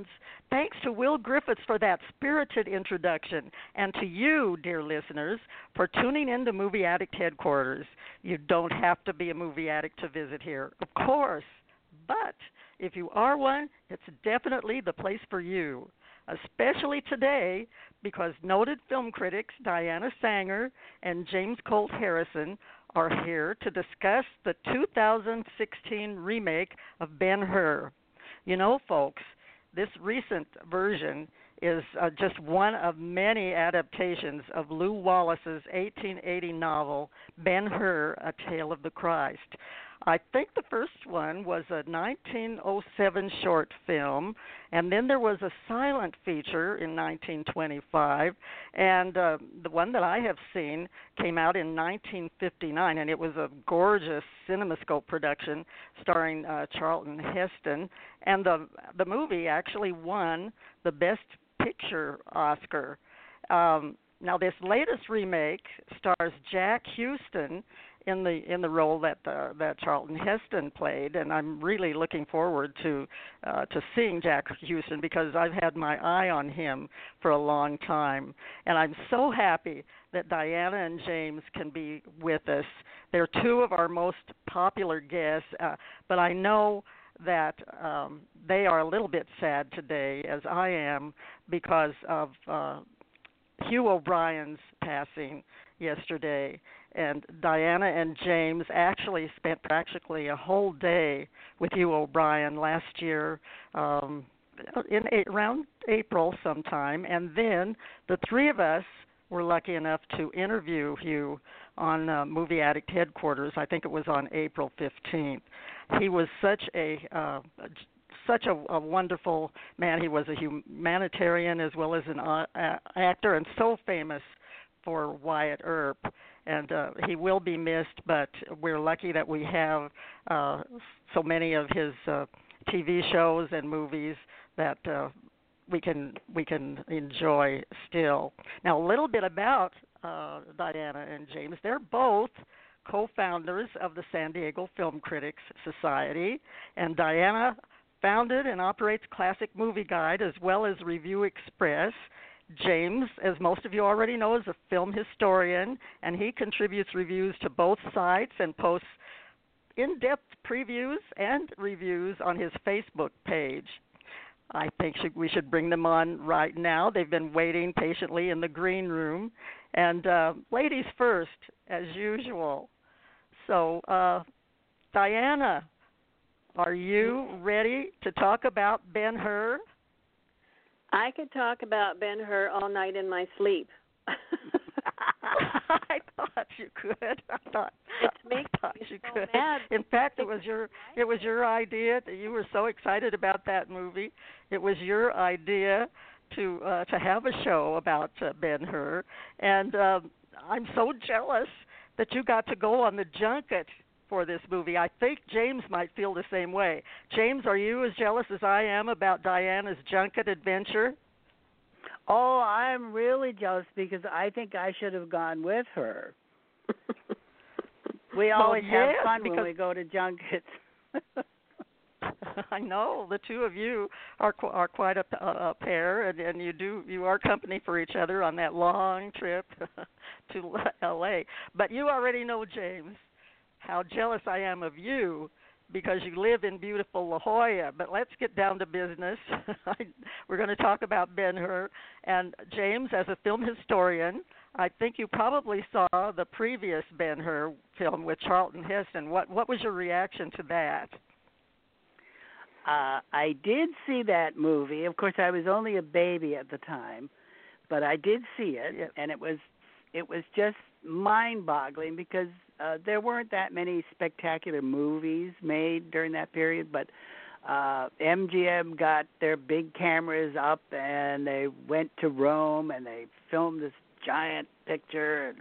fans. Thanks to Will Griffiths for that spirited introduction, and to you, dear listeners, for tuning in to Movie Addict headquarters. You don't have to be a movie addict to visit here, of course, but if you are one, it's definitely the place for you. Especially today, because noted film critics Diana Saenger and James Colt Harrison are here to discuss the 2016 remake of Ben Hur. You know, folks, this recent version is uh, just one of many adaptations of Lew Wallace's 1880 novel Ben Hur: A Tale of the Christ. I think the first one was a 1907 short film, and then there was a silent feature in 1925, and uh, the one that I have seen came out in 1959, and it was a gorgeous CinemaScope production starring uh, Charlton Heston, and the the movie actually won the Best Picture Oscar. Um, now, this latest remake stars Jack Huston in the in the role that uh, that Charlton Heston played, and I'm really looking forward to uh, to seeing Jack Huston because I've had my eye on him for a long time, and I'm so happy that Diana and James can be with us. They're two of our most popular guests, uh, but I know that um, they are a little bit sad today, as I am, because of uh, Hugh O'Brien's passing yesterday and Diana and James actually spent practically a whole day with Hugh O'Brien last year um in a, around April sometime and then the three of us were lucky enough to interview Hugh on uh, Movie Addict headquarters. I think it was on April 15th. He was such a uh, such a, a wonderful man. He was a humanitarian as well as an uh, actor, and so famous for Wyatt Earp and uh, he will be missed. But we're lucky that we have uh, so many of his uh, TV shows and movies that uh, we can we can enjoy still. Now, a little bit about uh, Diana and James. They're both co-founders of the San Diego Film Critics Society, and Diana founded and operates Classic Movie Guide as well as Review Express. James, as most of you already know, is a film historian, and he contributes reviews to both sites and posts in depth previews and reviews on his Facebook page. I think we should bring them on right now. They've been waiting patiently in the green room. And uh, ladies first, as usual. So, uh, Diana, are you ready to talk about Ben Hur? I could talk about Ben Hur all night in my sleep. I thought you could. I thought I thought you so could. mad. In fact, it was your it was your idea that you were so excited about that movie. It was your idea to uh, to have a show about uh, Ben Hur, and um, I'm so jealous that you got to go on the junket for this movie. I think James might feel the same way. James, are you as jealous as I am about Diana's junket adventure? Oh, I'm really jealous because I think I should have gone with her. We Well, always have fun because- when we go to junkets. I know the two of you are qu- are quite a, a, a pair, and, and you do you are company for each other on that long trip to L.A. But you already know, James, how jealous I am of you because you live in beautiful La Jolla. But let's get down to business. We're going to talk about Ben Hur and James as a film historian. I think you probably saw the previous Ben Hur film with Charlton Heston. What what was your reaction to that? Uh, I did see that movie. Of course, I was only a baby at the time, but I did see it, Yep. and it was it was just mind-boggling because uh, there weren't that many spectacular movies made during that period, but uh MGM got their big cameras up and they went to Rome and they filmed this giant picture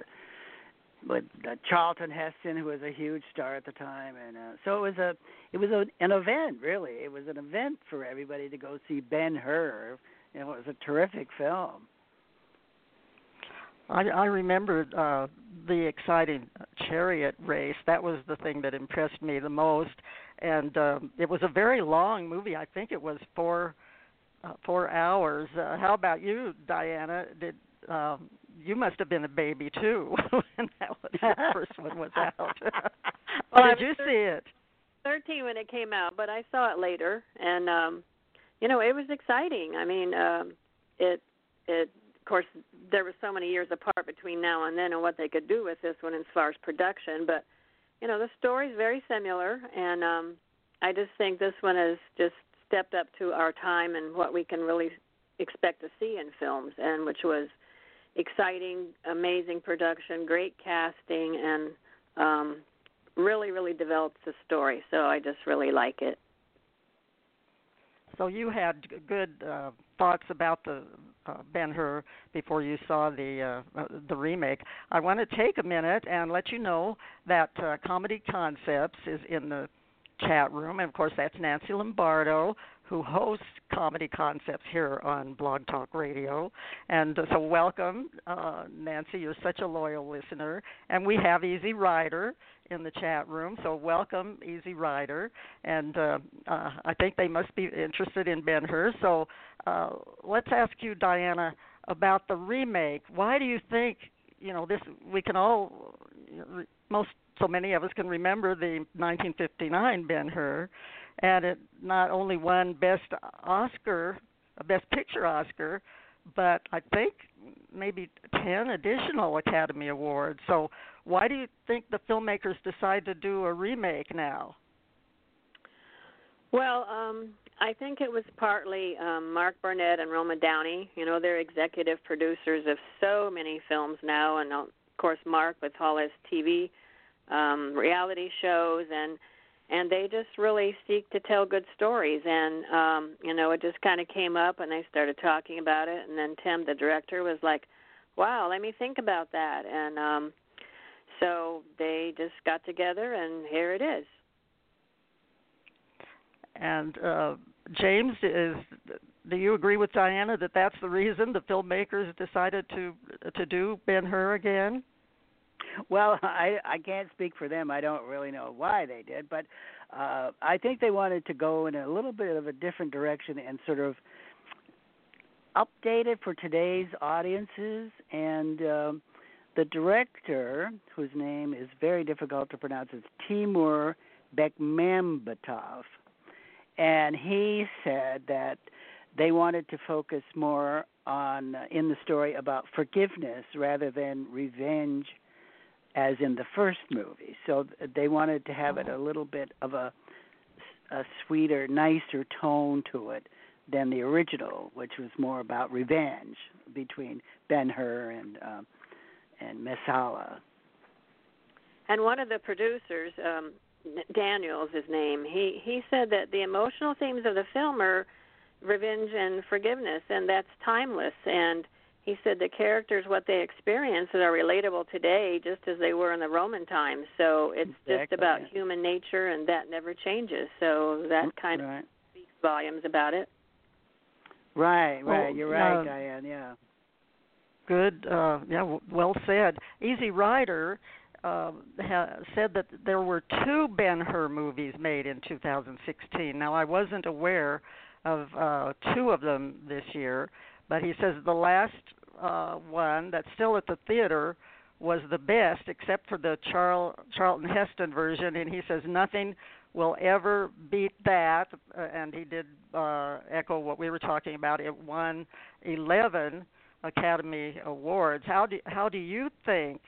with uh, Charlton Heston who was a huge star at the time and uh, so it was a it was a, an event really. It was an event for everybody to go see Ben Hur you know it was a terrific film I, I remember uh, the exciting chariot race. That was the thing that impressed me the most, and um, it was a very long movie. I think it was four uh, four hours. Uh, how about you, Diana? Did um, you must have been a baby too when that was the first one was out? Well, Did you see it? 13 when it came out, but I saw it later, and um, you know, it was exciting. I mean, um, it it course there were so many years apart between now and then, and what they could do with this one as far as production, but you know, the story's very similar, and um, I just think this one has just stepped up to our time and what we can really expect to see in films, and which was exciting, amazing production, great casting, and um, really, really develops the story. So I just really like it. So you had good uh, thoughts about the uh, Ben Hur before you saw the uh, uh, the remake. I want to take a minute and let you know that uh, Comedy Concepts is in the chat room, and of course that's Nancy Lombardo who hosts Comedy Concepts here on Blog Talk Radio. And uh, so welcome, uh, Nancy. You're such a loyal listener, and we have Easy Rider in the chat room. So welcome, Easy Rider, and uh, uh, I think they must be interested in Ben Hur. So uh, let's ask you, Diana, about the remake. Why do you think you know this? We can all most so many of us can remember the 1959 Ben Hur, and it not only won Best Oscar, a Best Picture Oscar, but I think maybe 10 additional Academy Awards. So why do you think the filmmakers decide to do a remake now? Well, um, I think it was partly um, Mark Burnett and Roma Downey. You know, they're executive producers of so many films now, and of course Mark with all his TV um, reality shows, and and they just really seek to tell good stories. And um, you know, it just kind of came up, and they started talking about it, and then Tim, the director, was like, "Wow, let me think about that," and um, so they just got together, and here it is. And uh, James, is do you agree with Diana that that's the reason the filmmakers decided to to do Ben Hur again? Well, I I can't speak for them. I don't really know why they did, but uh I think they wanted to go in a little bit of a different direction and sort of update it for today's audiences and um the director whose name is very difficult to pronounce is Timur Bekmambetov and he said that they wanted to focus more on uh, in the story about forgiveness rather than revenge as in the first movie. So they wanted to have it a little bit of a a sweeter, nicer tone to it than the original, which was more about revenge between Ben Hur and um, and Messala. And one of the producers, um, Daniel's his name, he he said that the emotional themes of the film are revenge and forgiveness, and that's timeless. And he said the characters, what they experience, are relatable today, just as they were in the Roman times. So it's just about human nature, and that never changes. So that kind of speaks volumes about it. Right, Well, right. You're right, uh, Diane. Yeah. Good. Uh, yeah, well said. Easy Rider uh, ha- said that there were two Ben Hur movies made in 2016. Now, I wasn't aware of uh, two of them this year, but he says the last uh, one that's still at the theater was the best, except for the Charl- Charlton Heston version, and he says nothing will ever beat that. Uh, and he did uh, echo what we were talking about. It won 11 Academy Awards. How do how do you think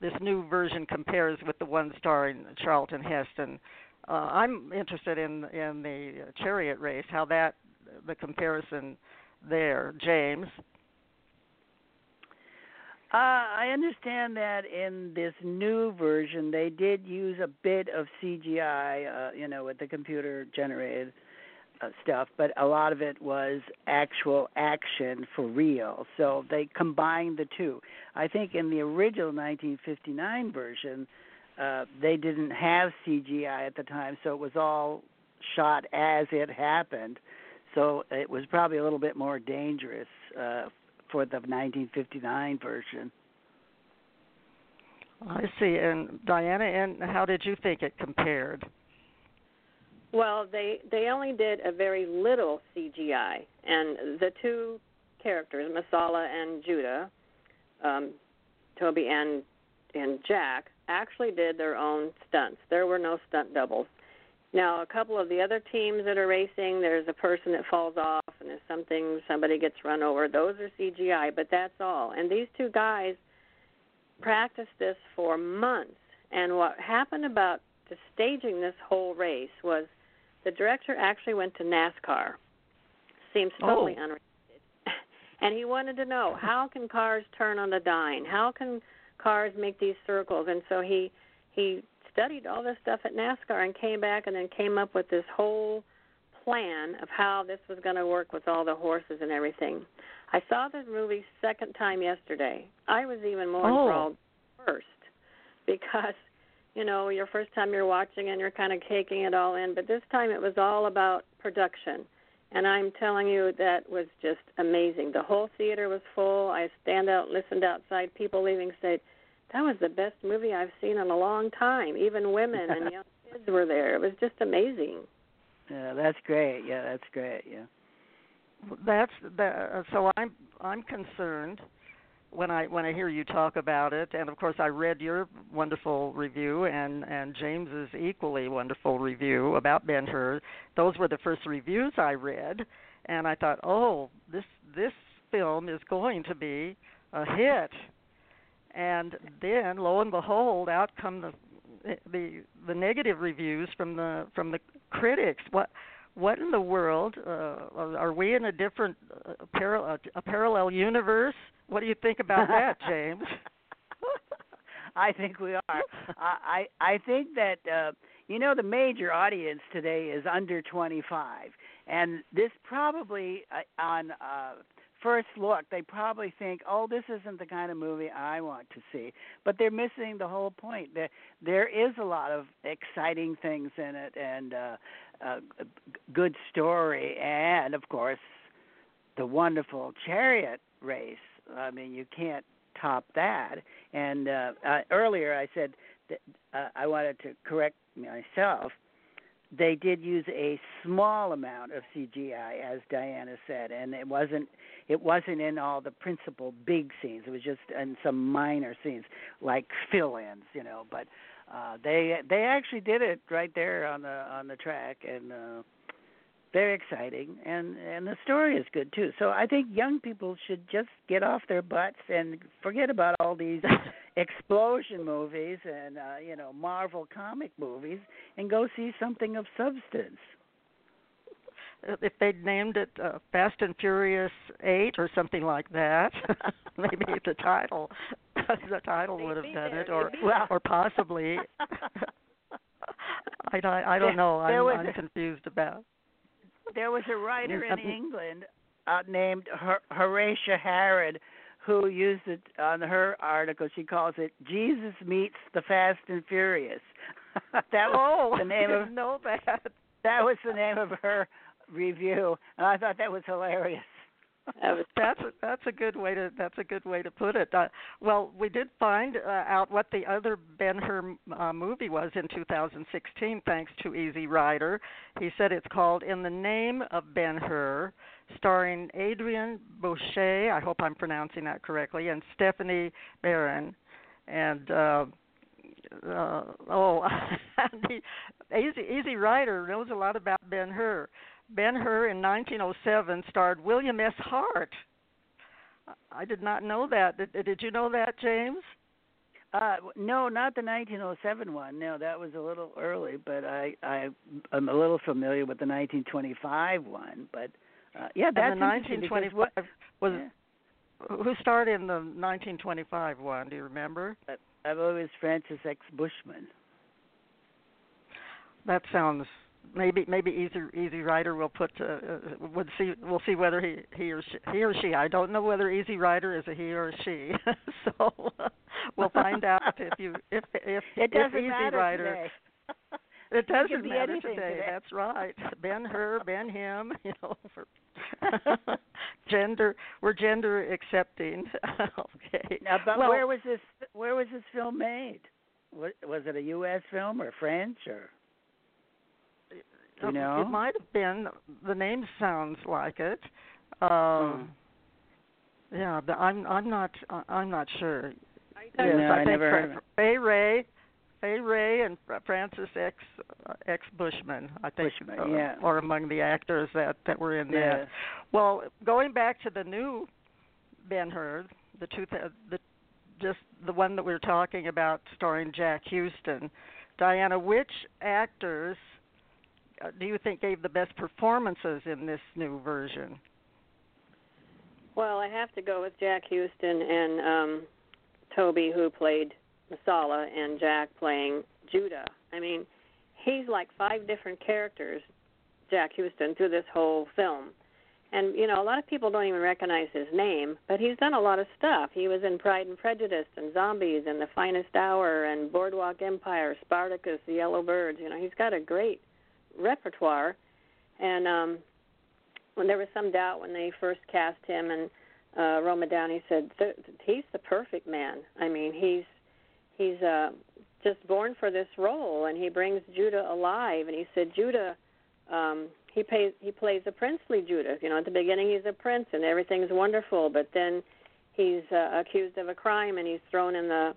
this new version compares with the one starring Charlton Heston? Uh, I'm interested in in the Chariot race. How that the comparison there, James. Uh, I understand that in this new version, they did use a bit of CGI, uh, you know, with the computer generated uh, stuff, but a lot of it was actual action for real. So they combined the two. I think in the original 1959 version, uh, they didn't have CGI at the time, so it was all shot as it happened. So it was probably a little bit more dangerous uh, for the 1959 version. I see. And Diana, and how did you think it compared? Well, they they only did a very little CGI, and the two characters, Messala and Judah, um, Toby and and Jack, actually did their own stunts. There were no stunt doubles. Now, a couple of the other teams that are racing, there's a person that falls off, and there's something somebody gets run over. Those are CGI, but that's all. And these two guys practiced this for months. And what happened about the staging this whole race was the director actually went to NASCAR. Seems oh. totally oh. unrelated. and he wanted to know how can cars turn on a dime? How can cars make these circles? And so he he studied all this stuff at NASCAR and came back and then came up with this whole plan of how this was going to work with all the horses and everything. I saw the movie second time yesterday. I was even more oh. enthralled first because you know your first time you're watching and you're kind of taking it all in, but this time it was all about production. And I'm telling you that was just amazing. The whole theater was full. I stand out, listened outside. People leaving said, that was the best movie I've seen in a long time. Even women and young kids were there. It was just amazing. Yeah, that's great. Yeah, that's great. Yeah. That's that. Uh, so I'm I'm concerned when I when I hear you talk about it, and of course I read your wonderful review and and James's equally wonderful review about Ben Hur. Those were the first reviews I read, and I thought, oh, this this film is going to be a hit and then lo and behold out come the the the negative reviews from the from the critics. What what in the world uh, are we in a different uh, parallel a parallel universe? What do you think about that james? I think we are. I i think that uh you know the major audience today is under 25 and this probably uh, on uh first look, they probably think, "Oh, this isn't the kind of movie I want to see." But they're missing the whole point. There, there is a lot of exciting things in it, and uh, a good story, and of course, the wonderful chariot race. I mean, you can't top that. And uh, uh, earlier, I said that uh, I wanted to correct myself they did use a small amount of CGI, as Diana said, and it wasn't it wasn't in all the principal big scenes. It was just in some minor scenes, like fill-ins, you know. But uh, they they actually did it right there on the on the track, and uh, very exciting, and and the story is good too. So I think young people should just get off their butts and forget about all these explosion movies and uh, you know Marvel comic movies and go see something of substance. If they'd named it uh, Fast and Furious Eight or something like that, maybe the title the title would have done it, or well, or possibly. I don't I don't know. I'm, I'm a, confused about. There was a writer in England uh, named Her- Horatia Harrod who used it on her article. She calls it "Jesus Meets the Fast and Furious." that was oh, the name I of know that. That was the name of her review, and I thought that was hilarious. that's a, that's a good way to that's a good way to put it. Uh, well, we did find uh, out what the other Ben Hur uh, movie was in 2016, thanks to Easy Rider. He said it's called In the Name of Ben Hur, starring Adrian Bouchet. I hope I'm pronouncing that correctly, and Stephanie Behrens. And uh, uh, oh, Easy Easy Rider knows a lot about Ben Hur. Ben Hur in 1907 starred William S. Hart. I did not know that. Did, did you know that, James? Uh, no, not the 1907 one. No, that was a little early, but I I am a little familiar with the 1925 one. But uh, yeah, that's and the 1925 what, was yeah. who starred in the 1925 one? Do you remember? I believe it was Francis X. Bushman. That sounds maybe maybe Easy Easy Rider will put uh, uh, would see we'll see whether he he or she he or she I don't know whether Easy Rider is a he or a she so uh, we'll find out if you if if It doesn't if Easy matter Rider today. it doesn't be matter today. today. That's right. Ben her, Ben him. You know, for gender we're gender accepting. okay. Now, but well, where was this? Where was this film made? Was it a U.S. film or French or? You Um, know? It might have been. The name sounds like it. Um, Hmm. Yeah, but I'm I'm not I- I'm not sure. Yeah, Yes, no, I I think never Fra- heard of it. Fay Wray, Fay Wray, and Fra- Francis X uh, X Bushman. I think, Bushman, uh, yeah. or among the actors that that were in Yeah. that. Well, going back to the new Ben Hur, the two th- the just the one that we were talking about, starring Jack Huston. Diana, which actors uh, do you think gave the best performances in this new version? Well, I have to go with Jack Huston and um Toby who played Messala and Jack playing Judah. I mean, he's like five different characters, Jack Huston, through this whole film. And you know, a lot of people don't even recognize his name, but he's done a lot of stuff. He was in Pride and Prejudice and Zombies and The Finest Hour and Boardwalk Empire, Spartacus, The Yellow Birds. You know, he's got a great repertoire. And um when there was some doubt when they first cast him and uh Roma Downey said he's the perfect man. I mean, he's he's uh just born for this role and he brings Judah alive and he said Judah um he plays he plays a princely Judah. You know, at the beginning he's a prince and everything's wonderful, but then he's uh, accused of a crime and he's thrown in the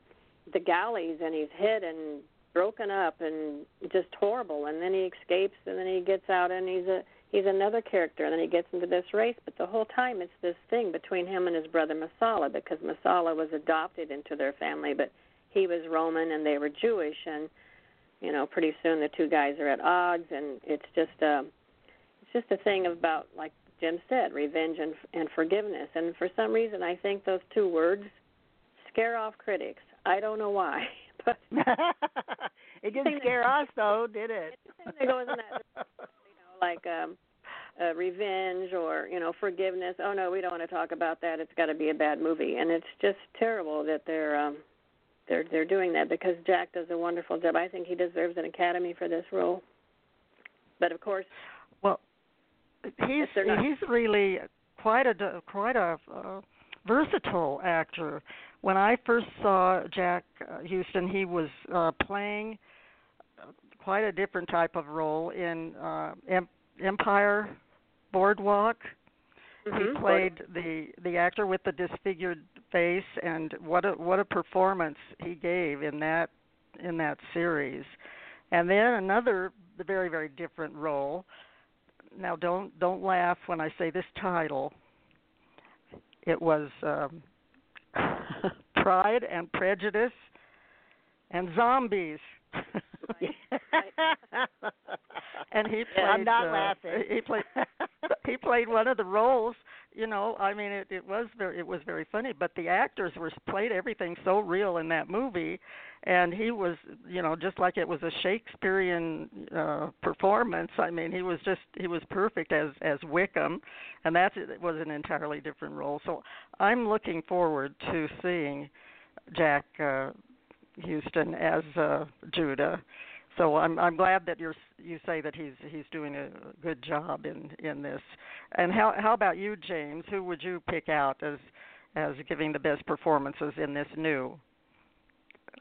the galleys and he's hit and broken up and just horrible. And then he escapes and then he gets out and he's a he's another character and then he gets into this race. But the whole time it's this thing between him and his brother Messala because Messala was adopted into their family but he was Roman and they were Jewish. And you know pretty soon the two guys are at odds and it's just uh it's just a thing about like Jim said revenge and and forgiveness. And for some reason I think those two words scare off critics. I don't know why but it didn't scare us though, did it? It goes in that you know, like um uh, revenge or you know forgiveness. Oh no, we don't want to talk about that. It's got to be a bad movie, and it's just terrible that they're um, they're they're doing that because Jack does a wonderful job. I think he deserves an Academy for this role. But of course, Well, he's they're not- he's really quite a quite a uh, versatile actor. When I first saw Jack uh, Huston, he was uh, playing uh, quite a different type of role in uh, em- Empire Boardwalk. Mhm. He played the the actor with the disfigured face, and what a what a performance he gave in that in that series. And then another very very different role. Now don't don't laugh when I say this title. It was um, Pride and Prejudice and Zombies. and he played. I'm not uh, laughing. He played. he played one of the roles. You know, I mean, it, it was very it was very funny. But the actors were played everything so real in that movie, and he was, you know, just like it was a Shakespearean uh, performance. I mean, he was just he was perfect as as Wickham, and that was an entirely different role. So I'm looking forward to seeing Jack uh, Huston as uh, Judah. So I'm I'm glad that you're you say that he's he's doing a good job in in this. And how how about you, James? Who would you pick out as as giving the best performances in this new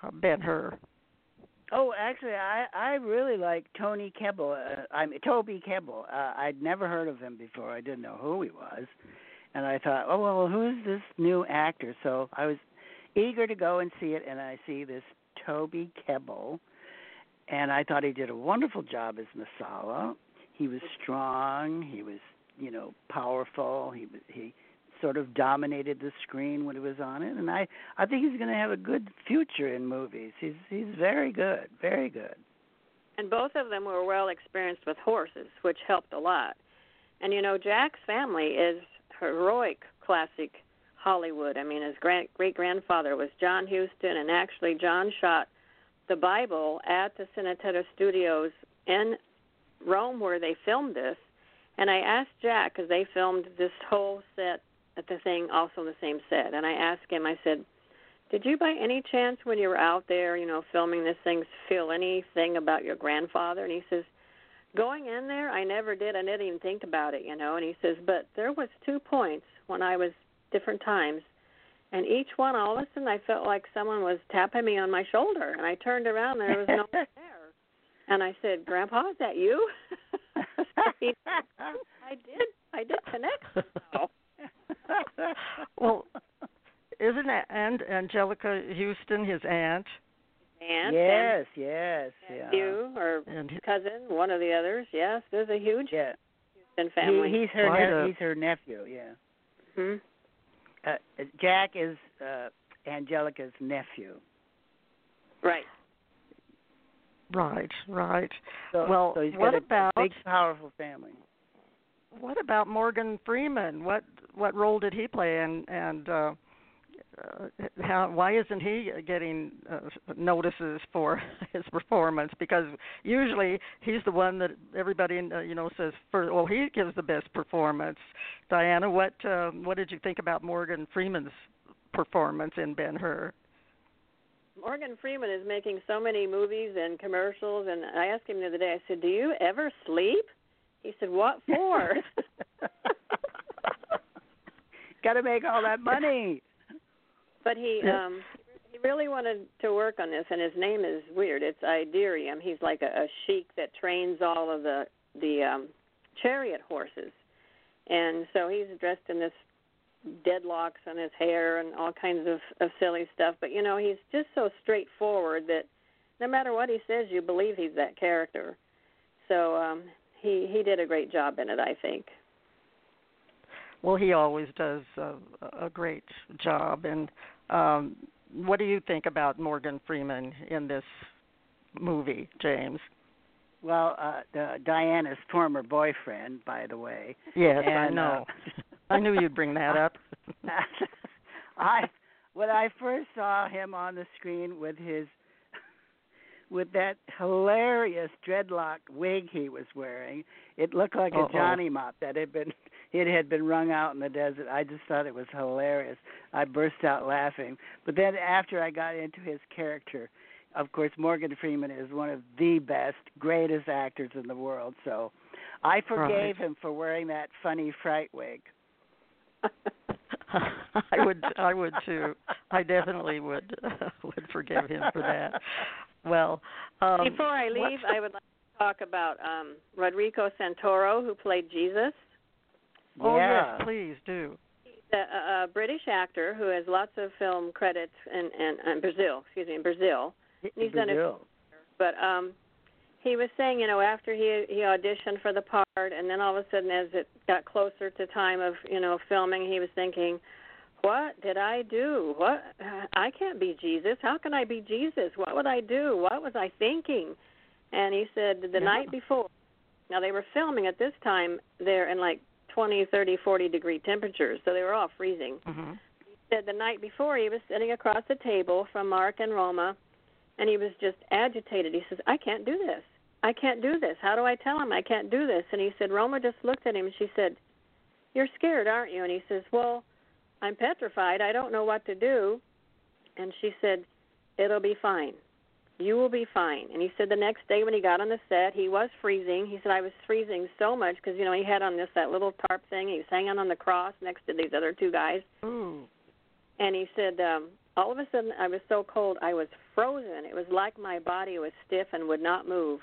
uh, Ben Hur? Oh, actually, I I really like Tony Kebbell. Uh, I mean Toby Kebbell. Uh, I'd never heard of him before. I didn't know who he was, and I thought, oh well, who's this new actor? So I was eager to go and see it, and I see this Toby Kebbell, and I thought he did a wonderful job as Messala. He was strong. He was, you know, powerful. He he sort of dominated the screen when he was on it, and I I think he's going to have a good future in movies. He's he's very good, very good. and both of them were well experienced with horses, which helped a lot. And you know, Jack's family is heroic, classic Hollywood. I mean, his great grandfather was John Huston, and actually, John shot the Bible at the Cinecittà Studios in Rome, where they filmed this. And I asked Jack because they filmed this whole set at the thing, also in the same set. And I asked him, I said, "Did you, by any chance, when you were out there, you know, filming this thing, feel anything about your grandfather?" And he says, "Going in there, I never did. I didn't even think about it, you know." And he says, "But there was two points when I was different times." And each one, all of a sudden, I felt like someone was tapping me on my shoulder, and I turned around, and there was no one there. And I said, "Grandpa, is that you?" he, I did. I did connect. Well, isn't that and Anjelica Huston his aunt? Aunt yes, yes, and yeah. you or And he- cousin, one of the others. Yes, there's a huge Yeah, Huston family. he, he's her ne- a- he's her nephew. Yeah, hmm uh, Jack is uh, Anjelica's nephew. Right. right, right. So, Well, so he's what got a, about- a big, powerful family. What about Morgan Freeman? What what role did he play and and uh, uh, how why isn't he getting uh, notices for his performance? Because usually he's the one that everybody uh, you know says for well he gives the best performance. Diana, what uh, what did you think about Morgan Freeman's performance in Ben Hur? Morgan Freeman is making so many movies and commercials, and I asked him the other day. I said, "Do you ever sleep?" He said, "What for?" got to make all that money. But he um he really wanted to work on this, and his name is weird. It's Ilderim. He's like a, a sheik that trains all of the the um chariot horses, and so he's dressed in this deadlocks on his hair and all kinds of of silly stuff. But you know, he's just so straightforward that no matter what he says, you believe he's that character. So um he he did a great job in it, I think. Well, he always does a, a great job. And um, what do you think about Morgan Freeman in this movie, James? Well, uh, the, Diana's former boyfriend, by the way. Yes, I know. Uh, I knew you'd bring that up. I when I first saw him on the screen with his with that hilarious dreadlock wig he was wearing, it looked like Uh-oh. a Johnny mop that had been it had been wrung out in the desert. I just thought it was hilarious. I burst out laughing. But then after I got into his character, of course Morgan Freeman is one of the best, greatest actors in the world. So I forgave Right. him for wearing that funny fright wig. I would I would too. I definitely would would forgive him for that. Well, um Before I leave, the- I would like to talk about um Rodrigo Santoro, who played Jesus. Oh yeah. yes, please do. a, a, a British actor who has lots of film credits in, in, in Brazil. Excuse me, in Brazil. He's done it- Brazil. But um, he was saying, you know, after he he auditioned for the part, and then all of a sudden, as it got closer to time of you know filming, he was thinking, "What did I do? What I can't be Jesus. How can I be Jesus? What would I do? What was I thinking?" And he said the Yeah. night before. Now they were filming at this time. They're in like 20, 30, 40 degree temperatures, so they were all freezing Mhm. said the night before he was sitting across the table from Mark and Roma, and he was just agitated. He says, "I can't do this. I can't do this. How do I tell him I can't do this?" And he said, Roma just looked at him. and She said, "You're scared, aren't you?" And he says, "Well, I'm petrified. I don't know what to do." And she said, "It'll be fine. You will be fine." And he said the next day when he got on the set, he was freezing. He said, "I was freezing so much because you know he had on this that little tarp thing. He was hanging on the cross next to these other two guys." Ooh. and he said um all of a sudden i was so cold i was frozen it was like my body was stiff and would not move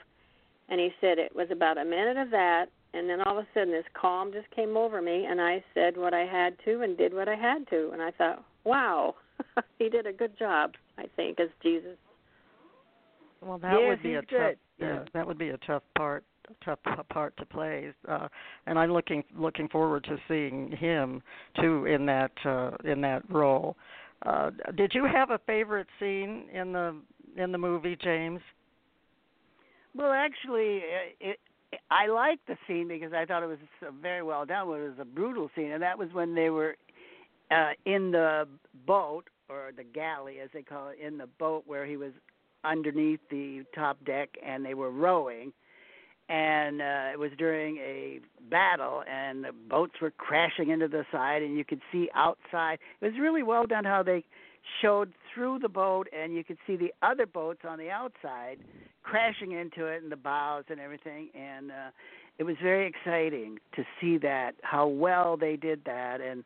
and he said it was about a minute of that and then all of a sudden this calm just came over me and i said what i had to and did what i had to and i thought wow he did a good job i think as jesus Well, that Yes, would be he's a tough. good. Yeah, Yeah. that would be a tough part, a tough part to play. Uh, and I'm looking looking forward to seeing him too in that uh, in that role. Uh, did you have a favorite scene in the in the movie, James? Well, actually, it, it, I liked the scene because I thought it was very well done. It was a brutal scene, and that was when they were uh, in the boat or the galley, as they call it, in the boat where he was underneath the top deck and they were rowing. And uh, it was during a battle, and the boats were crashing into the side, and you could see outside. It was really well done how they showed through the boat, and you could see the other boats on the outside crashing into it, and the bows and everything. And uh, it was very exciting to see that how well they did that, and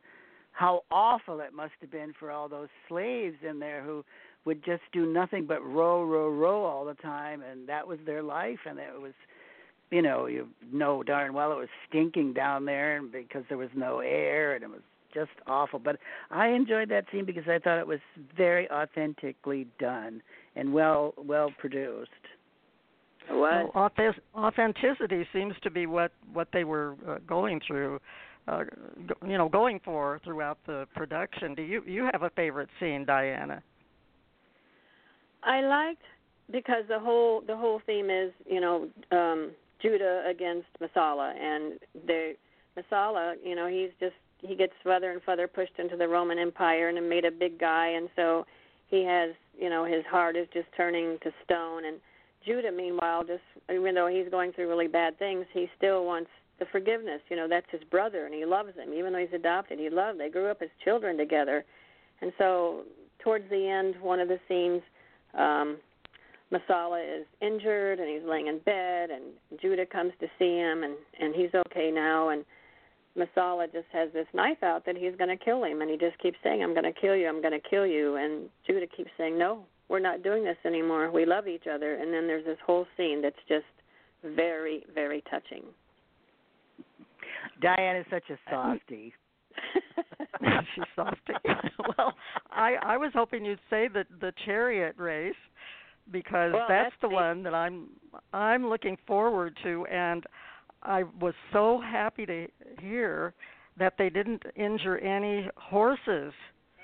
how awful it must have been for all those slaves in there who would just do nothing but row, row, row all the time, and that was their life, and it was, you know, you know darn well it was stinking down there, and because there was no air, and it was just awful. But I enjoyed that scene because I thought it was very authentically done and well, well produced. What? Well, authenticity seems to be what what they were uh, going through, uh, go, you know, going for throughout the production. Do you you have a favorite scene, Diana? I liked because the whole the whole theme is you know um Judah against Messala and the Messala you know he's just he gets further and further pushed into the Roman Empire and made a big guy and so he has you know his heart is just turning to stone. And Judah meanwhile just even though he's going through really bad things he still wants the forgiveness. You know that's his brother and he loves him. Even though he's adopted he loved they grew up as children together. And so towards the end one of the scenes um, Messala is injured and he's laying in bed, and Judah comes to see him, and and he's okay now. And Messala just has this knife out that he's going to kill him, and he just keeps saying, "I'm going to kill you, I'm going to kill you." And Judah keeps saying, "No, we're not doing this anymore. We love each other." And then there's this whole scene that's just very, very touching. Diane is such a softie. She's softy. well, I I was hoping you'd say that the chariot race because Well, that's, that's the the- one that I'm I'm looking forward to and I was so happy to hear that they didn't injure any horses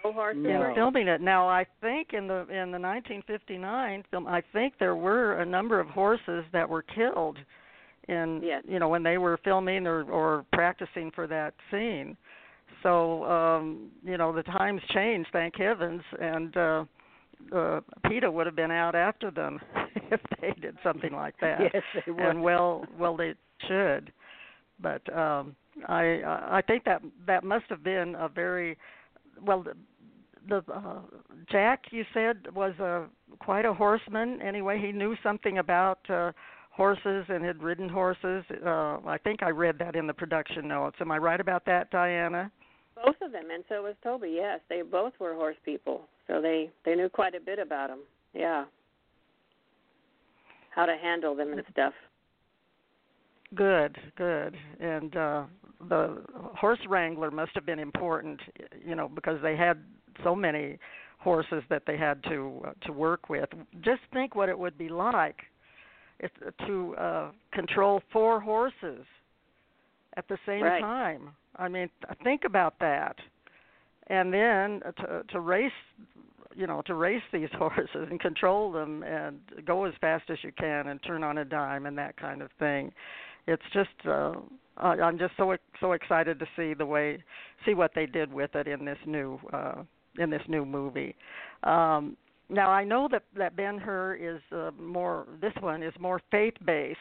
No horses. No. in were- filming it. Now I think in the in the 1959 film, I think there were a number of horses that were killed in Yes. you know when they were filming or or practicing for that scene. So um, you know the times changed, thank heavens, and uh, uh, PETA would have been out after them if they did something like that yes, they would. and well well they should but um i i think that that must have been a very well the, uh, jack you said was a quite a horseman anyway he knew something about uh horses and had ridden horses uh i think i read that in the production notes am i right about that diana Both of them, and so was Toby. Yes, they both were horse people, so they they knew quite a bit about them. Yeah, how to handle them and stuff. Good, good. And uh the horse wrangler must have been important, you know, because they had so many horses that they had to uh, to work with. Just think what it would be like if to uh control four horses at the same Right. time. I mean, think about that. And then to to race you know to race these horses and control them and go as fast as you can and turn on a dime and that kind of thing it's just uh I'm just so so excited to see the way see what they did with it in this new uh in this new movie. Um now I know that that Ben Hur is uh, more this one is more faith based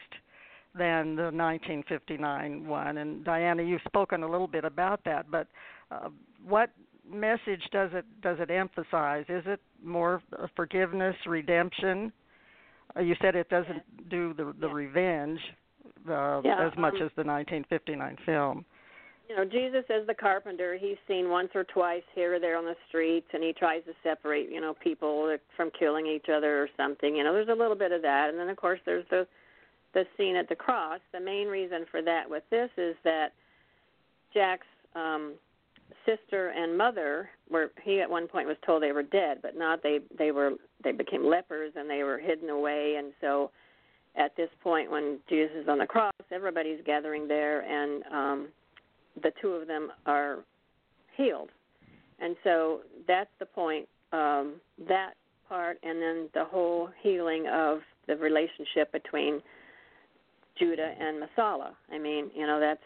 than the 1959 one and Diana you've spoken a little bit about that but uh, what message does it does it emphasize is it more forgiveness redemption uh, you said it doesn't do the the Yeah. revenge uh, Yeah, as much um, as the 1959 film. You know, Jesus as the carpenter, he's seen once or twice here or there on the streets, and he tries to separate, you know, people from killing each other or something. You know, there's a little bit of that, and then of course there's the the scene at the cross. The main reason for that with this is that Jack's um sister and mother were he at one point was told they were dead, but not they they were they became lepers and they were hidden away and so at this point when Jesus is on the cross, everybody's gathering there and um the two of them are healed. And so that's the point um that part and then the whole healing of the relationship between Judah and Messala. I mean, you know, that's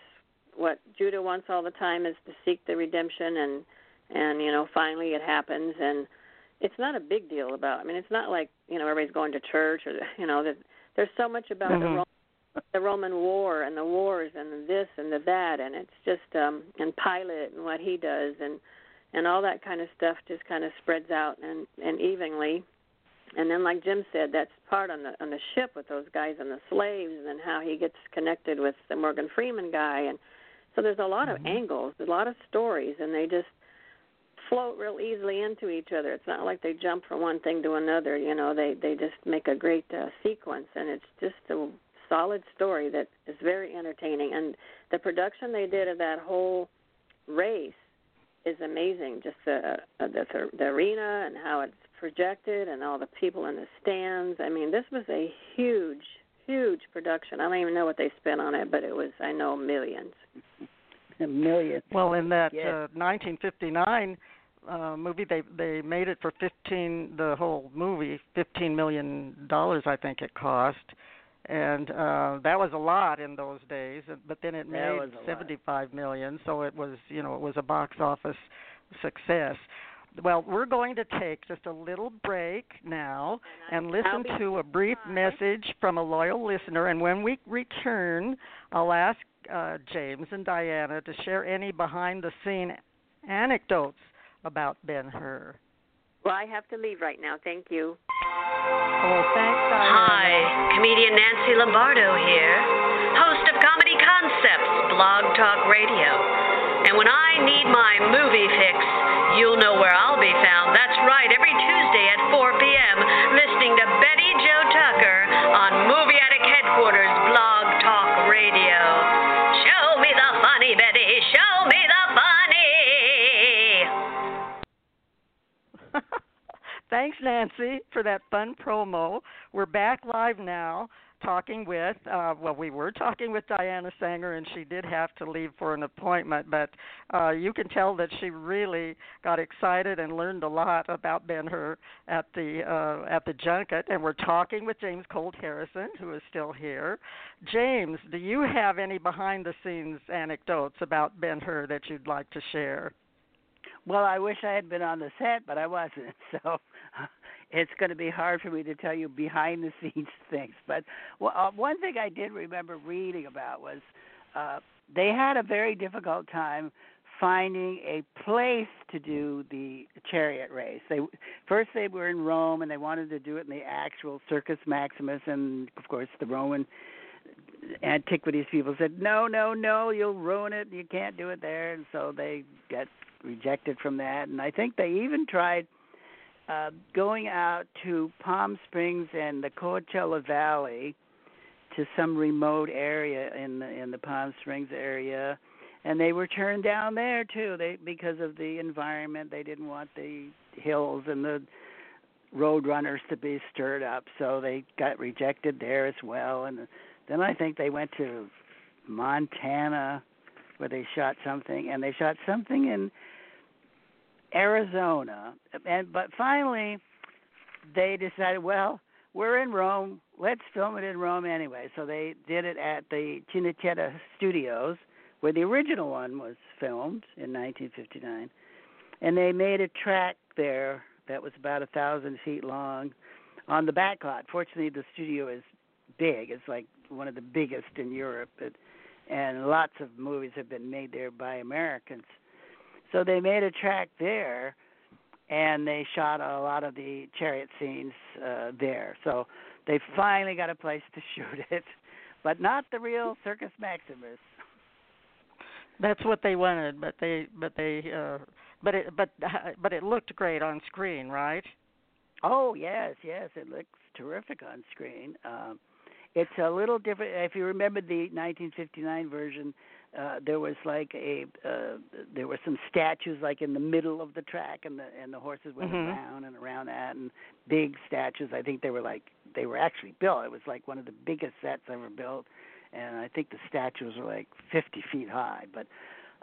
what Judah wants all the time is to seek the redemption and and you know finally it happens and it's not a big deal about i mean it's not like you know everybody's going to church or you know that there's so much about mm-hmm. the Roman, the Roman war and the wars and this and the that and it's just um and Pilate and what he does and and all that kind of stuff just kind of spreads out and and evenly and then like Jim said that's part on the on the ship with those guys and the slaves and then how he gets connected with the Morgan Freeman guy and so there's a lot of mm-hmm. angles a lot of stories and they just float real easily into each other it's not like they jump from one thing to another you know they they just make a great uh, sequence and it's just a solid story that is very entertaining and the production they did of that whole race is amazing. Just the uh, the, the arena and how it's projected, and all the people in the stands. I mean, this was a huge, huge production. I don't even know what they spent on it, but it was I know millions. A million. Well, in that Yes. uh, 1959 uh, movie, they they made it for 15. The whole movie, 15 million dollars, I think it cost, and uh, that was a lot in those days. But then it made lot. 75 million, so it was you know it was a box office success. Well, we're going to take just a little break now and listen to a brief message from a loyal listener. And when we return, I'll ask uh, James and Diana to share any behind the scene anecdotes about Ben Hur. Well, I have to leave right now. Thank you. Oh, thanks, Diana. Hi, comedian Nancy Lombardo here, host of Comedy Concepts Blog Talk Radio. And when I need my movie fix, you'll know where I'll be found. That's right, every Tuesday at 4 p.m., listening to Betty Thanks, Nancy, for that fun promo. We're back live now talking with, uh, well, we were talking with Diana Saenger, and she did have to leave for an appointment, but uh, you can tell that she really got excited and learned a lot about Ben Hur at the uh, at the junket. And we're talking with James Colt Harrison, who is still here. James, do you have any behind the scenes anecdotes about Ben Hur that you'd like to share? Well, I wish I had been on the set, but I wasn't. So it's going to be hard for me to tell you behind the scenes things. But well, uh, one thing I did remember reading about was uh, they had a very difficult time finding a place to do the chariot race. They first they were in Rome and they wanted to do it in the actual Circus Maximus, and of course the Roman antiquities people said no, no, no, you'll ruin it. You can't do it there, and so they got rejected from that. And I think they even tried uh, going out to Palm Springs and the Coachella Valley to some remote area in the in the Palm Springs area, and they were turned down there too. They because of the environment, they didn't want the hills and the road runners to be stirred up, so they got rejected there as well. And then I think they went to Montana where they shot something, and they shot something in Arizona. And but finally, they decided, well, we're in Rome. Let's film it in Rome anyway. So they did it at the Cinecittà Studios, where the original one was filmed in 1959, and they made a track there that was about a thousand feet long on the back lot. Fortunately, the studio is big. It's like one of the biggest in Europe, it, and lots of movies have been made there by Americans. So they made a track there, and they shot a lot of the chariot scenes uh, there. So they finally got a place to shoot it, but not the real Circus Maximus. That's what they wanted, but they but they uh but it but but it looked great on screen, right? Oh yes, yes, it looks terrific on screen. Um, it's a little different. If you remember the 1959 version, uh, there was like a uh, there were some statues like in the middle of the track, and the and the horses went Mhm. around and around that, and big statues. I think they were like they were actually built. It was like one of the biggest sets ever built, and I think the statues were like 50 feet high. But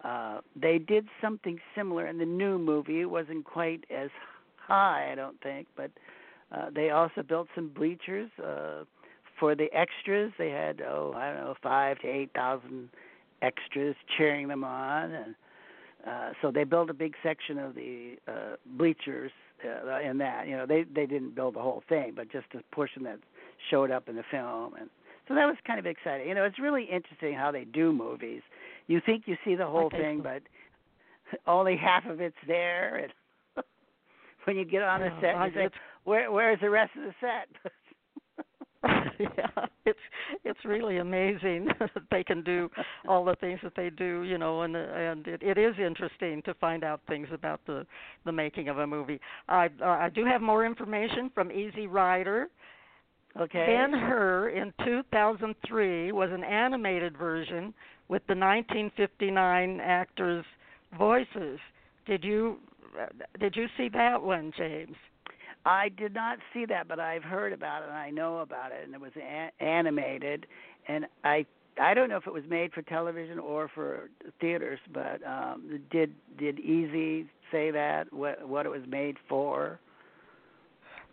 uh, they did something similar in the new movie. It wasn't quite as high, I don't think, but uh, they also built some bleachers uh, for the extras. They had oh I don't know five to eight thousand extras cheering them on, and Uh, so they built a big section of the uh, bleachers uh, in that. You know, they they didn't build the whole thing, but just a portion that showed up in the film, and so that was kind of exciting. You know, it's really interesting how they do movies. You think you see the whole thing, so. but only half of it's there, and when you get on the Yeah, set, I- you say, "Where where's the rest of the set?" yeah, it's it's really amazing that they can do all the things that they do, you know, and and it, it is interesting to find out things about the the making of a movie. I uh, I do have more information from Easy Rider. okay. Ben Hur in 2003 was an animated version with the 1959 actors' voices. Did you did you see that one, James? I did not see that, but I've heard about it and I know about it, and it was a- animated, and I I don't know if it was made for television or for theaters, but um did did Easy say that what what it was made for?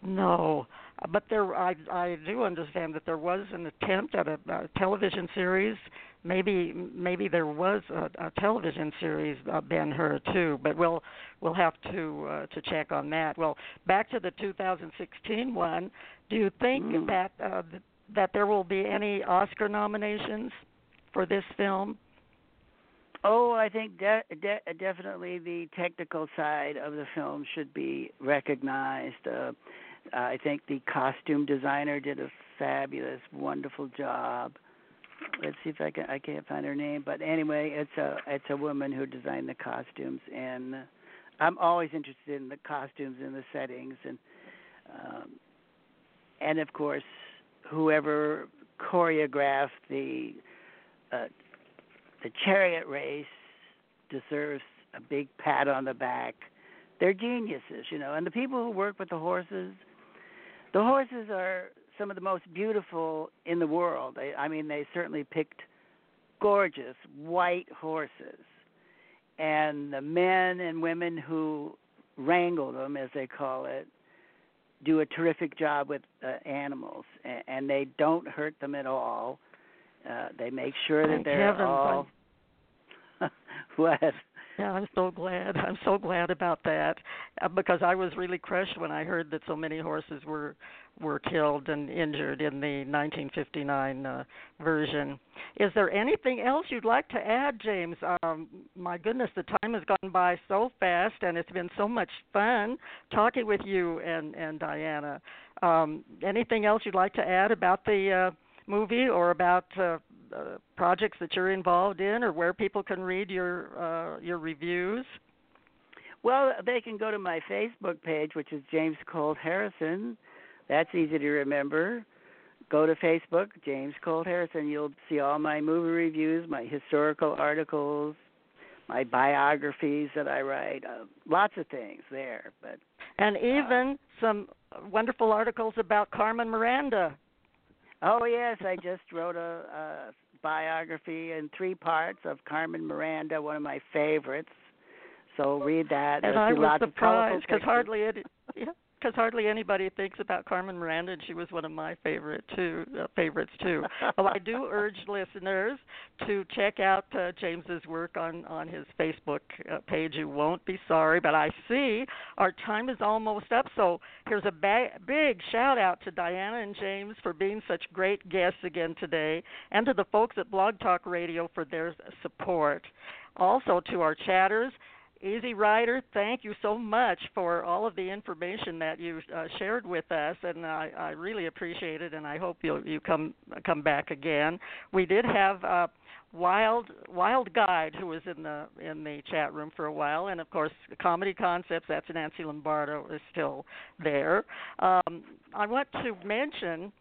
No, but there I I do understand that there was an attempt at a, a television series. Maybe maybe there was a, a television series uh, Ben Hur too, but we'll we'll have to uh, to check on that. Well, back to the 2016 one. Do you think Mm. that uh, that there will be any Oscar nominations for this film? Oh, I think de- de- definitely the technical side of the film should be recognized. Uh, I think the costume designer did a fabulous, wonderful job. Let's see if I can I can't find her name, but anyway, it's a it's a woman who designed the costumes, and uh, I'm always interested in the costumes and the settings, and um, and of course, whoever choreographed the uh, the chariot race deserves a big pat on the back. They're geniuses, you know, and the people who work with the horses, the horses are some of the most beautiful in the world. They, I mean, they certainly picked gorgeous white horses, and the men and women who wrangle them, as they call it, do a terrific job with uh, animals, and, and they don't hurt them at all. Uh, they make sure that Thank they're heavens, all. what? Yeah, I'm so glad. I'm so glad about that uh, because I was really crushed when I heard that so many horses were were killed and injured in the 1959 uh, version. Is there anything else you'd like to add, James? Um, my goodness, the time has gone by so fast, and it's been so much fun talking with you and and Diana. Um, anything else you'd like to add about the uh, movie or about uh, uh, projects that you're involved in, or where people can read your uh, your reviews? Well, they can go to my Facebook page, which is James Colt Harrison. That's easy to remember. Go to Facebook, James Colt Harrison. You'll see all my movie reviews, my historical articles, my biographies that I write. Uh, lots of things there. But and even some wonderful articles about Carmen Miranda. Oh yes, I just wrote a, a biography in three parts of Carmen Miranda, one of my favorites. So read that. And I was surprised because hardly any, yeah, because hardly anybody thinks about Carmen Miranda, and she was one of my favorite too uh, favorites too. well, I do urge listeners to check out uh, James's work on on his Facebook uh, page. You won't be sorry. But I see our time is almost up, so here's a ba- big shout out to Diana and James for being such great guests again today, and to the folks at Blog Talk Radio for their support. Also to our chatters. Easy Rider, thank you so much for all of the information that you uh, shared with us, and I, I really appreciate it. And I hope you you come come back again. We did have uh, Wild Wild Guide who was in the in the chat room for a while, and of course Comedy Concepts. That's Nancy Lombardo is still there. Um, I want to mention.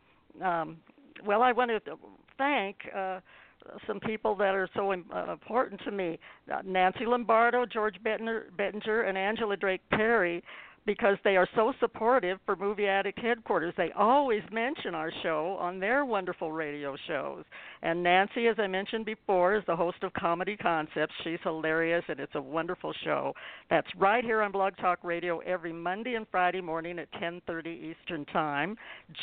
Um, well, I want to thank. Uh, some people that are so uh, important to me uh, Nancy Lombardo, George Bettinger, and Angela Drake Perry because they are so supportive for Movie Addict headquarters. They always mention our show on their wonderful radio shows. And Nancy, as I mentioned before, is the host of Comedy Concepts. She's hilarious and it's a wonderful show. That's right here on Blog Talk Radio every Monday and Friday morning at 10:30 Eastern Time.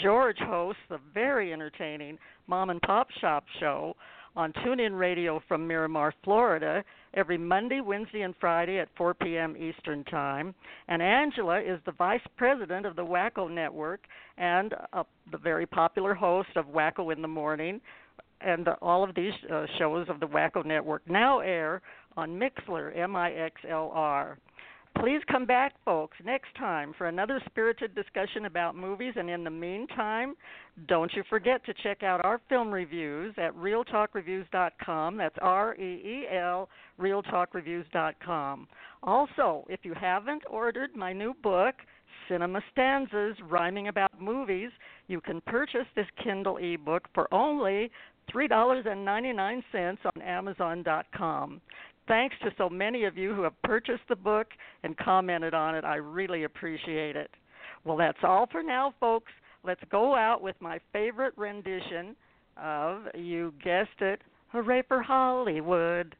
George hosts the very entertaining Mom and Pop Shop show on TuneIn Radio from Miramar, Florida, every Monday, Wednesday, and Friday at 4 p.m. Eastern Time. And Angela is the vice president of the Wacko Network and uh, the very popular host of Wacko in the Morning. And uh, all of these uh, shows of the Wacko Network now air on Mixlr, M I X L R. Please come back, folks, next time for another spirited discussion about movies. And in the meantime, don't you forget to check out our film reviews at reeltalkreviews.com. That's R E E L, reeltalkreviews.com. Also, if you haven't ordered my new book, Cinema Stanzas Rhyming About Movies, you can purchase this Kindle ebook for only $3.99 on Amazon.com. Thanks to so many of you who have purchased the book and commented on it. I really appreciate it. Well, that's all for now, folks. Let's go out with my favorite rendition of, you guessed it, Hooray for Hollywood.